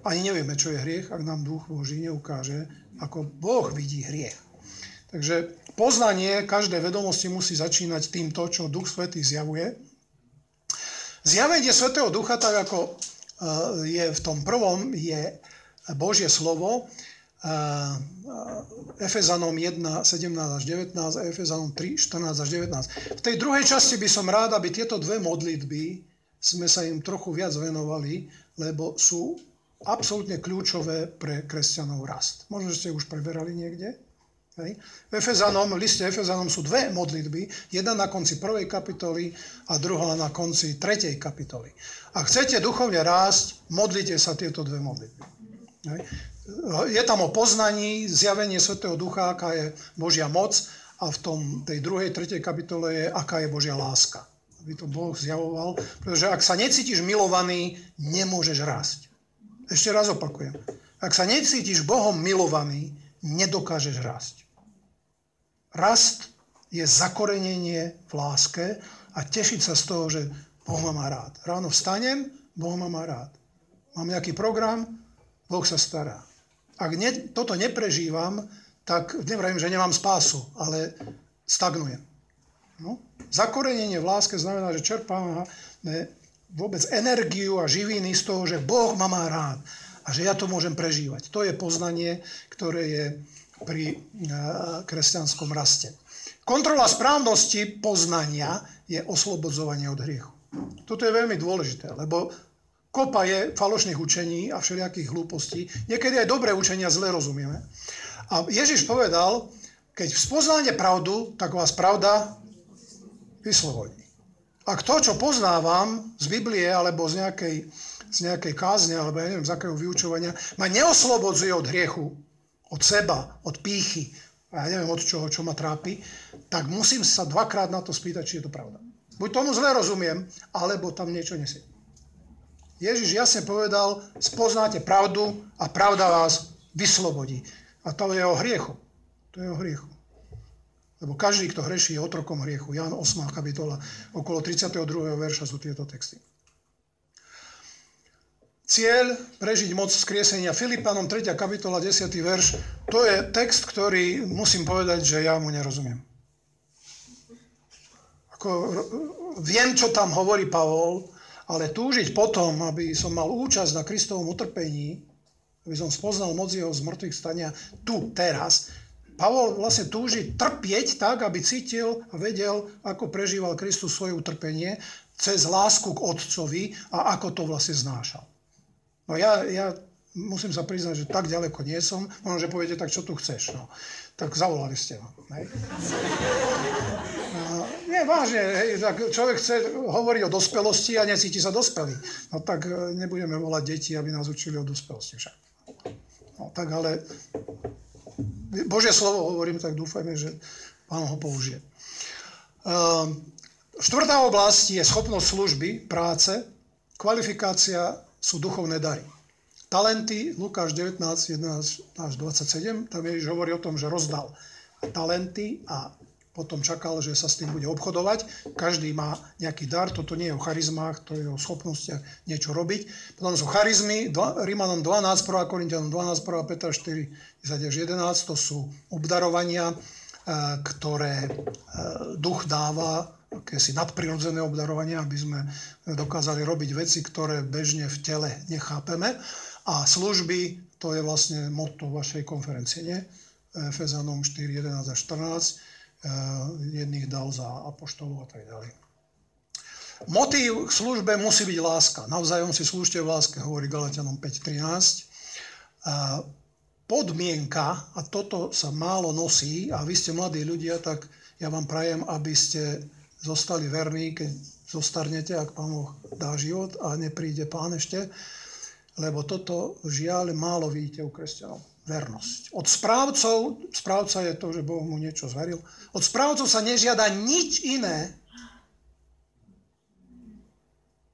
ani nevieme, čo je hriech, ak nám duch Boží neukáže, ako Boh vidí hriech. Takže poznanie každej vedomosti musí začínať týmto, čo Duch Svetý zjavuje. Zjavenie Svetého Ducha, tak ako eh, je v tom prvom, je Božie slovo, Efezanom 1, 17 až 19 a Efezanom 3, 14 až 19. V tej druhej časti by som rád, aby tieto dve modlitby sme sa im trochu viac venovali, lebo sú absolútne kľúčové pre kresťanov rast. Možno, že ste už preberali niekde. Hej. V Efezanom, v liste Efezanom sú dve modlitby, jedna na konci prvej kapitoly a druhá na konci tretej kapitoly. Ak chcete duchovne rásť, modlite sa tieto dve modlitby. Hej je tam o poznaní, zjavenie Svetého Ducha, aká je Božia moc a v tom, tej druhej, tretej kapitole je, aká je Božia láska. Aby to Boh zjavoval, pretože ak sa necítiš milovaný, nemôžeš rásť. Ešte raz opakujem. Ak sa necítiš Bohom milovaný, nedokážeš rásť. Rast je zakorenenie v láske a tešiť sa z toho, že Boh ma má rád. Ráno vstanem, Boh ma má rád. Mám nejaký program, Boh sa stará. Ak ne, toto neprežívam, tak nevrajím, že nemám spásu, ale stagnujem. No? Zakorenenie v láske znamená, že čerpám vôbec energiu a živiny z toho, že Boh ma má rád a že ja to môžem prežívať. To je poznanie, ktoré je pri kresťanskom raste. Kontrola správnosti poznania je oslobodzovanie od hriechu. Toto je veľmi dôležité, lebo Kopa je falošných učení a všelijakých hlúpostí. Niekedy aj dobré učenia zle rozumieme. A Ježiš povedal, keď spoznáte pravdu, tak vás pravda vyslobodí. Ak to, čo poznávam z Biblie alebo z nejakej, z nejakej kázne, alebo ja neviem, z akého vyučovania, ma neoslobodzuje od hriechu, od seba, od pýchy, a ja neviem od čoho, čo ma trápi, tak musím sa dvakrát na to spýtať, či je to pravda. Buď tomu zle rozumiem, alebo tam niečo nesie. Ježiš jasne povedal, spoznáte pravdu a pravda vás vyslobodí. A to je o hriechu. To je o hriechu. Lebo každý, kto hreší, je otrokom hriechu. Jan 8. kapitola, okolo 32. verša sú tieto texty. Cieľ prežiť moc skriesenia Filipanom 3. kapitola 10. verš, to je text, ktorý musím povedať, že ja mu nerozumiem. Ako, viem, čo tam hovorí Pavol, ale túžiť potom, aby som mal účasť na Kristovom utrpení, aby som spoznal moc jeho zmrtvých stania tu, teraz, Pavol vlastne túži trpieť tak, aby cítil a vedel, ako prežíval Kristus svoje utrpenie cez lásku k Otcovi a ako to vlastne znášal. No ja, ja musím sa priznať, že tak ďaleko nie som. Možno, že poviete, tak čo tu chceš. No. Tak zavolali ste ma. Nie, vážne, hej, tak človek chce hovoriť o dospelosti a necíti sa dospelý. No tak e, nebudeme volať deti, aby nás učili o dospelosti však. No tak ale Božie slovo hovorím, tak dúfajme, že Pán ho použije. Ehm, štvrtá oblasť je schopnosť služby, práce, kvalifikácia sú duchovné dary. Talenty, Lukáš 19, 11 až 27, tam Ježiš hovorí o tom, že rozdal talenty a potom čakal, že sa s tým bude obchodovať. Každý má nejaký dar, toto nie je o charizmách, to je o schopnostiach niečo robiť. Potom sú charizmy, Rímanom 12, 1. Korintianom 12, 1. Petra 4, 10 až 11, to sú obdarovania, e, ktoré e, duch dáva, akési nadprirodzené obdarovania, aby sme dokázali robiť veci, ktoré bežne v tele nechápeme. A služby, to je vlastne motto vašej konferencie, nie? Efezanom 4, 11 a 14 Eh, jedných dal za apoštolov a tak ďalej. Motív k službe musí byť láska. Navzájom si slúžte v láske, hovorí Galatianom 5.13. Podmienka, a toto sa málo nosí, a vy ste mladí ľudia, tak ja vám prajem, aby ste zostali verní, keď zostarnete, ak Pán Boh dá život a nepríde Pán ešte, lebo toto žiaľ málo vidíte u kresťanov vernosť. Od správcov, správca je to, že Boh mu niečo zveril, od správcov sa nežiada nič iné,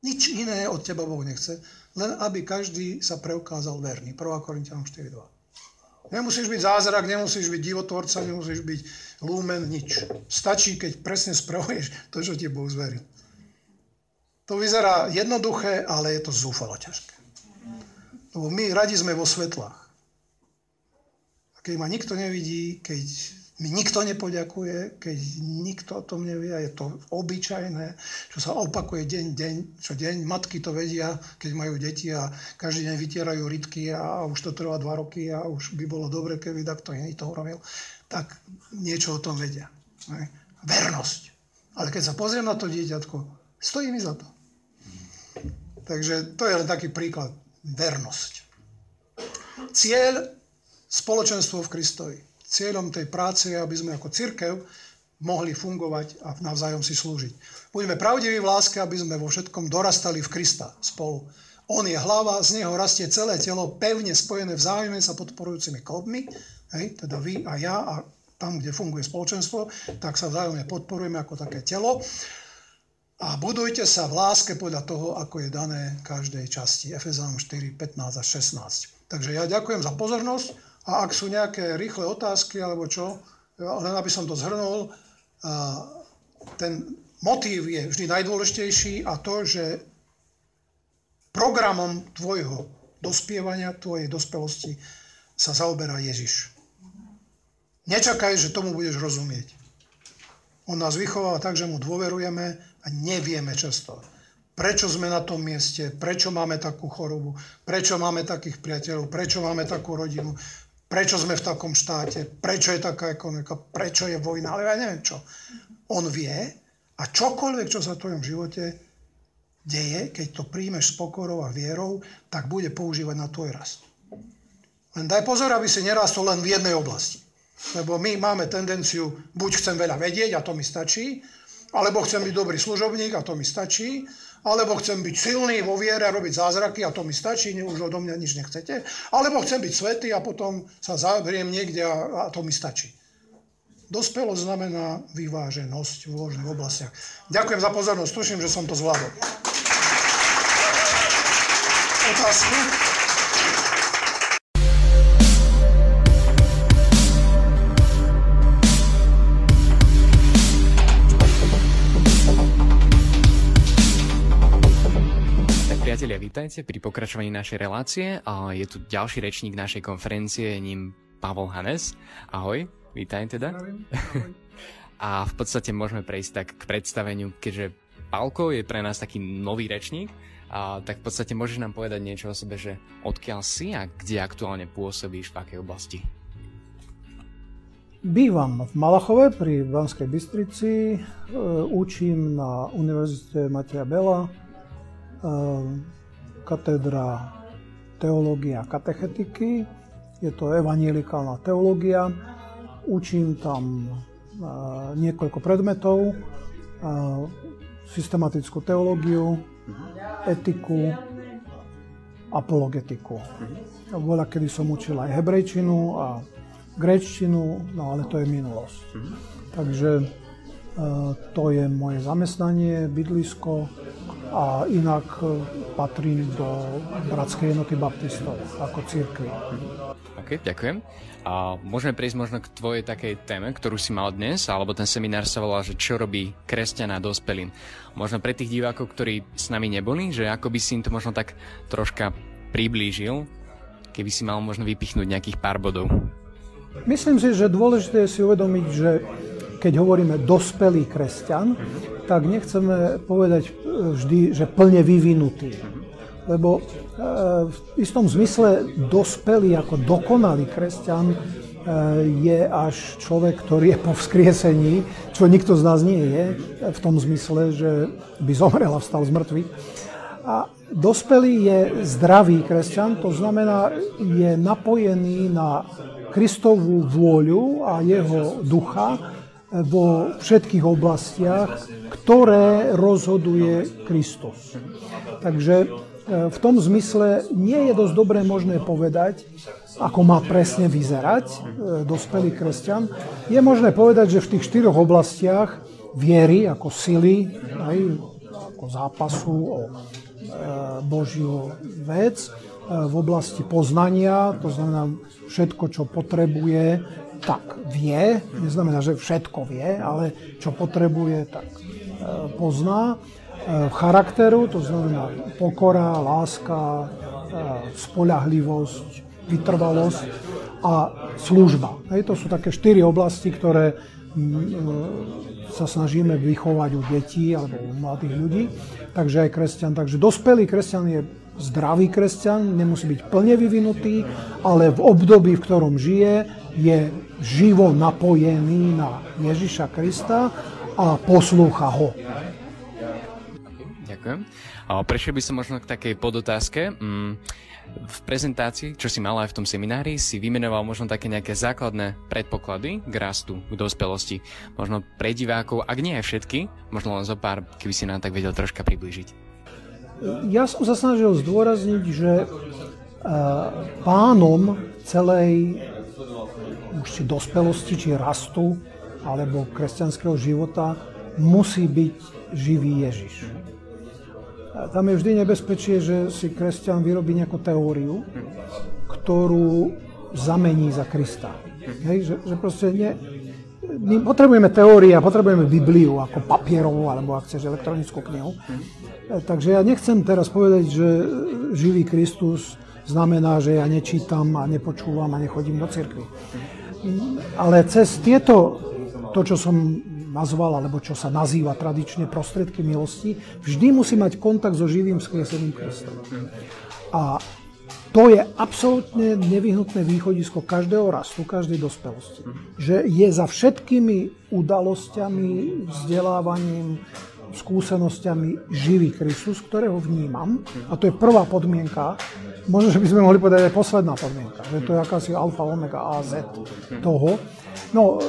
nič iné od teba Boh nechce, len aby každý sa preukázal verný. 1. Korintianom 4.2. Nemusíš byť zázrak, nemusíš byť divotvorca, nemusíš byť lúmen, nič. Stačí, keď presne spravuješ to, čo ti Boh zveril. To vyzerá jednoduché, ale je to zúfalo ťažké. Lebo my radi sme vo svetlách keď ma nikto nevidí, keď mi nikto nepoďakuje, keď nikto o tom nevie, je to obyčajné, čo sa opakuje deň, deň, čo deň. Matky to vedia, keď majú deti a každý deň vytierajú rytky a už to trvá dva roky a už by bolo dobre, keby takto iný to urobil. Tak niečo o tom vedia. Vernosť. Ale keď sa pozriem na to dieťatko, stojí mi za to. Takže to je len taký príklad. Vernosť. Cieľ spoločenstvo v Kristovi. Cieľom tej práce je, aby sme ako církev mohli fungovať a navzájom si slúžiť. Buďme pravdiví v láske, aby sme vo všetkom dorastali v Krista spolu. On je hlava, z neho rastie celé telo, pevne spojené vzájomne sa podporujúcimi klobmi, hej, teda vy a ja a tam, kde funguje spoločenstvo, tak sa vzájomne podporujeme ako také telo. A budujte sa v láske podľa toho, ako je dané každej časti. Efezánom 4, 15 a 16. Takže ja ďakujem za pozornosť a ak sú nejaké rýchle otázky alebo čo, len aby som to zhrnul, ten motív je vždy najdôležitejší a to, že programom tvojho dospievania, tvojej dospelosti sa zaoberá Ježiš. Nečakaj, že tomu budeš rozumieť. On nás vychováva tak, že mu dôverujeme a nevieme často. Prečo sme na tom mieste, prečo máme takú chorobu, prečo máme takých priateľov, prečo máme takú rodinu, prečo sme v takom štáte, prečo je taká ekonomika, prečo je vojna, ale ja neviem čo. On vie a čokoľvek, čo sa v tvojom živote deje, keď to príjmeš s pokorou a vierou, tak bude používať na tvoj rast. Len daj pozor, aby si nerastol len v jednej oblasti. Lebo my máme tendenciu, buď chcem veľa vedieť a to mi stačí, alebo chcem byť dobrý služobník a to mi stačí, alebo chcem byť silný vo viere a robiť zázraky a to mi stačí, už odo mňa nič nechcete, alebo chcem byť svetý a potom sa zavriem niekde a, a to mi stačí. Dospelosť znamená vyváženosť v rôznych oblastiach. Ďakujem za pozornosť, tuším, že som to zvládol. Otázky? Priatelia, vítajte pri pokračovaní našej relácie. Je tu ďalší rečník našej konferencie, ním Pavol Hanes. Ahoj, vítaj teda. A v podstate môžeme prejsť tak k predstaveniu, keďže Pálko je pre nás taký nový rečník, a tak v podstate môžeš nám povedať niečo o sebe, že odkiaľ si a kde aktuálne pôsobíš, v akej oblasti? Bývam v Malachove pri Banskej Bystrici, e, učím na Univerzite Mateja Bela, Ehm, katedra teológia katechetiky. Je to evanielikálna teológia. Učím tam ehm, niekoľko predmetov. Ehm, systematickú teológiu, etiku, apologetiku. Voľa, kedy som učil aj hebrejčinu a gréčtinu, no ale to je minulosť. Takže to je moje zamestnanie, bydlisko, a inak e, patrím do Bratskej jednoty baptistov ako církvy. Ok, OK, ďakujem. A môžeme prejsť možno k tvojej takej téme, ktorú si mal dnes, alebo ten seminár sa volá, že čo robí kresťana dospelým. Možno pre tých divákov, ktorí s nami neboli, že ako by si im to možno tak troška priblížil, keby si mal možno vypichnúť nejakých pár bodov. Myslím si, že dôležité je si uvedomiť, že keď hovoríme dospelý kresťan, tak nechceme povedať vždy, že plne vyvinutý lebo e, v istom zmysle dospelý ako dokonalý kresťan e, je až človek, ktorý je po vzkriesení, čo nikto z nás nie je, v tom zmysle, že by zomrel a vstal z mŕtvych. A dospelý je zdravý kresťan, to znamená, je napojený na Kristovú vôľu a jeho ducha vo všetkých oblastiach, ktoré rozhoduje Kristus. Takže E, v tom zmysle nie je dosť dobre možné povedať, ako má presne vyzerať e, dospelý kresťan. Je možné povedať, že v tých štyroch oblastiach viery ako sily, aj ako zápasu o e, Božiu vec, v oblasti poznania, to znamená všetko, čo potrebuje, tak vie. Neznamená, že všetko vie, ale čo potrebuje, tak pozná. E, charakteru, to znamená pokora, láska, e, spolahlivosť, vytrvalosť a služba. Hej, to sú také štyri oblasti, ktoré e, sa snažíme vychovať u detí alebo u mladých ľudí. Takže aj kresťan. Takže dospelý kresťan je zdravý kresťan, nemusí byť plne vyvinutý, ale v období, v ktorom žije, je živo napojený na Ježiša Krista a poslúcha ho. Ďakujem. Prešiel by som možno k takej podotázke. Mm, v prezentácii, čo si mal aj v tom seminári, si vymenoval možno také nejaké základné predpoklady k rastu, k dospelosti. Možno pre divákov, ak nie aj všetky, možno len zo pár, keby si nám tak vedel troška priblížiť. Ja som sa snažil zdôrazniť, že e, pánom celej už či dospelosti, či rastu, alebo kresťanského života musí byť živý Ježiš. Tam je vždy nebezpečie, že si kresťan vyrobí nejakú teóriu, ktorú zamení za Krista. Hej, že, že proste nie, my potrebujeme teórie a potrebujeme Bibliu ako papierovú, alebo ak chceš elektronickú knihu. Takže ja nechcem teraz povedať, že živý Kristus znamená, že ja nečítam a nepočúvam a nechodím do cirkvi. Ale cez tieto, to, čo som nazval, alebo čo sa nazýva tradične prostriedky milosti, vždy musí mať kontakt so živým skrieseným Kristom. A to je absolútne nevyhnutné východisko každého rastu, každej dospelosti. Že je za všetkými udalosťami, vzdelávaním, skúsenosťami živý Kristus, ktorého vnímam. A to je prvá podmienka. Možno, že by sme mohli povedať aj posledná podmienka. Že to je akási alfa, omega, a, z toho. No,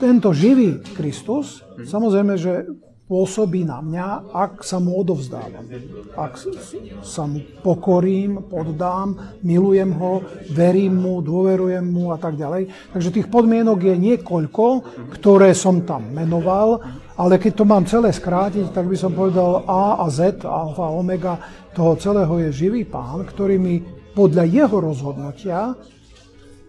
tento živý Kristus, samozrejme, že pôsobí na mňa, ak sa mu odovzdávam. Ak sa mu pokorím, poddám, milujem ho, verím mu, dôverujem mu a tak ďalej. Takže tých podmienok je niekoľko, ktoré som tam menoval, ale keď to mám celé skrátiť, tak by som povedal A a Z, alfa, omega, toho celého je živý pán, ktorý mi podľa jeho rozhodnutia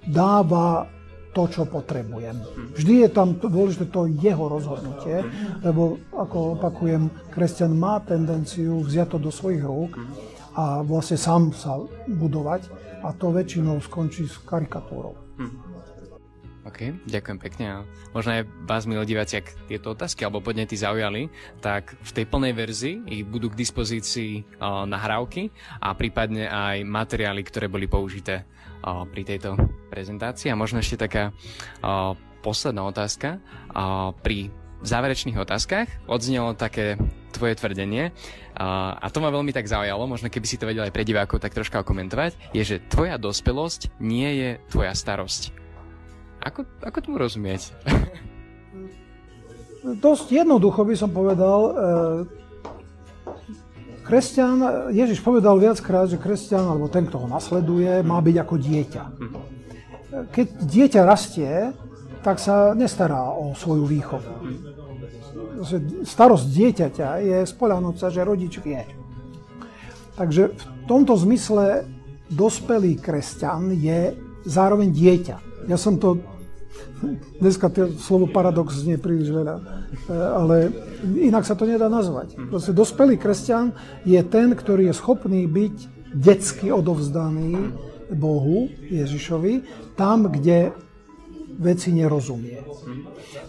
dáva to, čo potrebujem. Vždy je tam dôležité to jeho rozhodnutie, lebo ako opakujem, kresťan má tendenciu vziať to do svojich rúk a vlastne sám sa budovať a to väčšinou skončí s karikatúrou. OK, ďakujem pekne. Možno aj vás, milí diváci, ak tieto otázky alebo podnety zaujali, tak v tej plnej verzii ich budú k dispozícii nahrávky a prípadne aj materiály, ktoré boli použité pri tejto prezentácii. A možno ešte taká posledná otázka. Pri záverečných otázkach odznelo také tvoje tvrdenie a to ma veľmi tak zaujalo, možno keby si to vedel aj pre divákov tak troška okomentovať, je, že tvoja dospelosť nie je tvoja starosť. Ako, ako tomu rozumieť? Dosť jednoducho by som povedal. E, kresťan, Ježiš povedal viackrát, že kresťan, alebo ten, kto ho nasleduje, má byť ako dieťa. Keď dieťa rastie, tak sa nestará o svoju výchovu. Starosť dieťaťa je spoľahnúť sa, že rodič vie. Takže v tomto zmysle dospelý kresťan je zároveň dieťa. Ja som to Dneska to slovo paradox znie príliš veľa, e, ale inak sa to nedá nazvať. Proste dospelý kresťan je ten, ktorý je schopný byť detsky odovzdaný Bohu, Ježišovi, tam, kde veci nerozumie.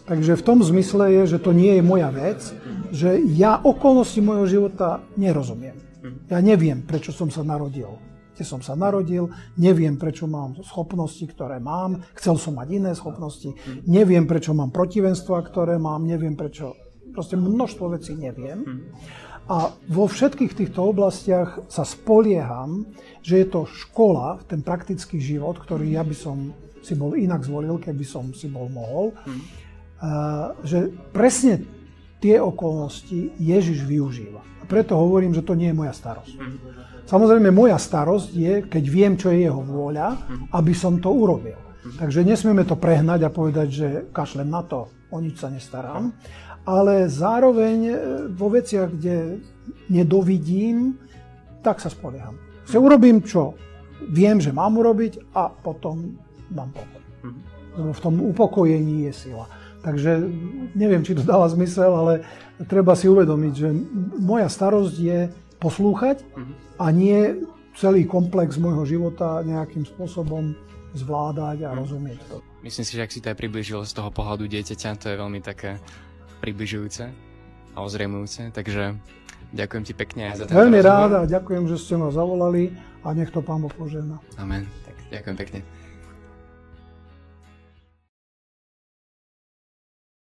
Takže v tom zmysle je, že to nie je moja vec, že ja okolnosti môjho života nerozumiem. Ja neviem, prečo som sa narodil kde som sa narodil, neviem, prečo mám schopnosti, ktoré mám, chcel som mať iné schopnosti, neviem, prečo mám protivenstva, ktoré mám, neviem, prečo, proste množstvo vecí neviem. A vo všetkých týchto oblastiach sa spolieham, že je to škola, ten praktický život, ktorý ja by som si bol inak zvolil, keby som si bol mohol, že presne tie okolnosti Ježiš využíva. A preto hovorím, že to nie je moja starosť. Samozrejme, moja starosť je, keď viem, čo je jeho vôľa, aby som to urobil. Takže nesmieme to prehnať a povedať, že kašlem na to, o nič sa nestarám. Ale zároveň e, vo veciach, kde nedovidím, tak sa spolieham. Si urobím, čo viem, že mám urobiť a potom mám pokoj. Lebo v tom upokojení je sila. Takže neviem, či to dáva zmysel, ale treba si uvedomiť, že moja starosť je poslúchať a nie celý komplex môjho života nejakým spôsobom zvládať a rozumieť to. Myslím si, že ak si to aj približil z toho pohľadu dieťaťa, to je veľmi také približujúce a ozriemujúce, takže ďakujem ti pekne aj za tento Veľmi rád a ďakujem, že ste ma zavolali a nech to Pán Boh požehná. Amen. Tak ďakujem pekne.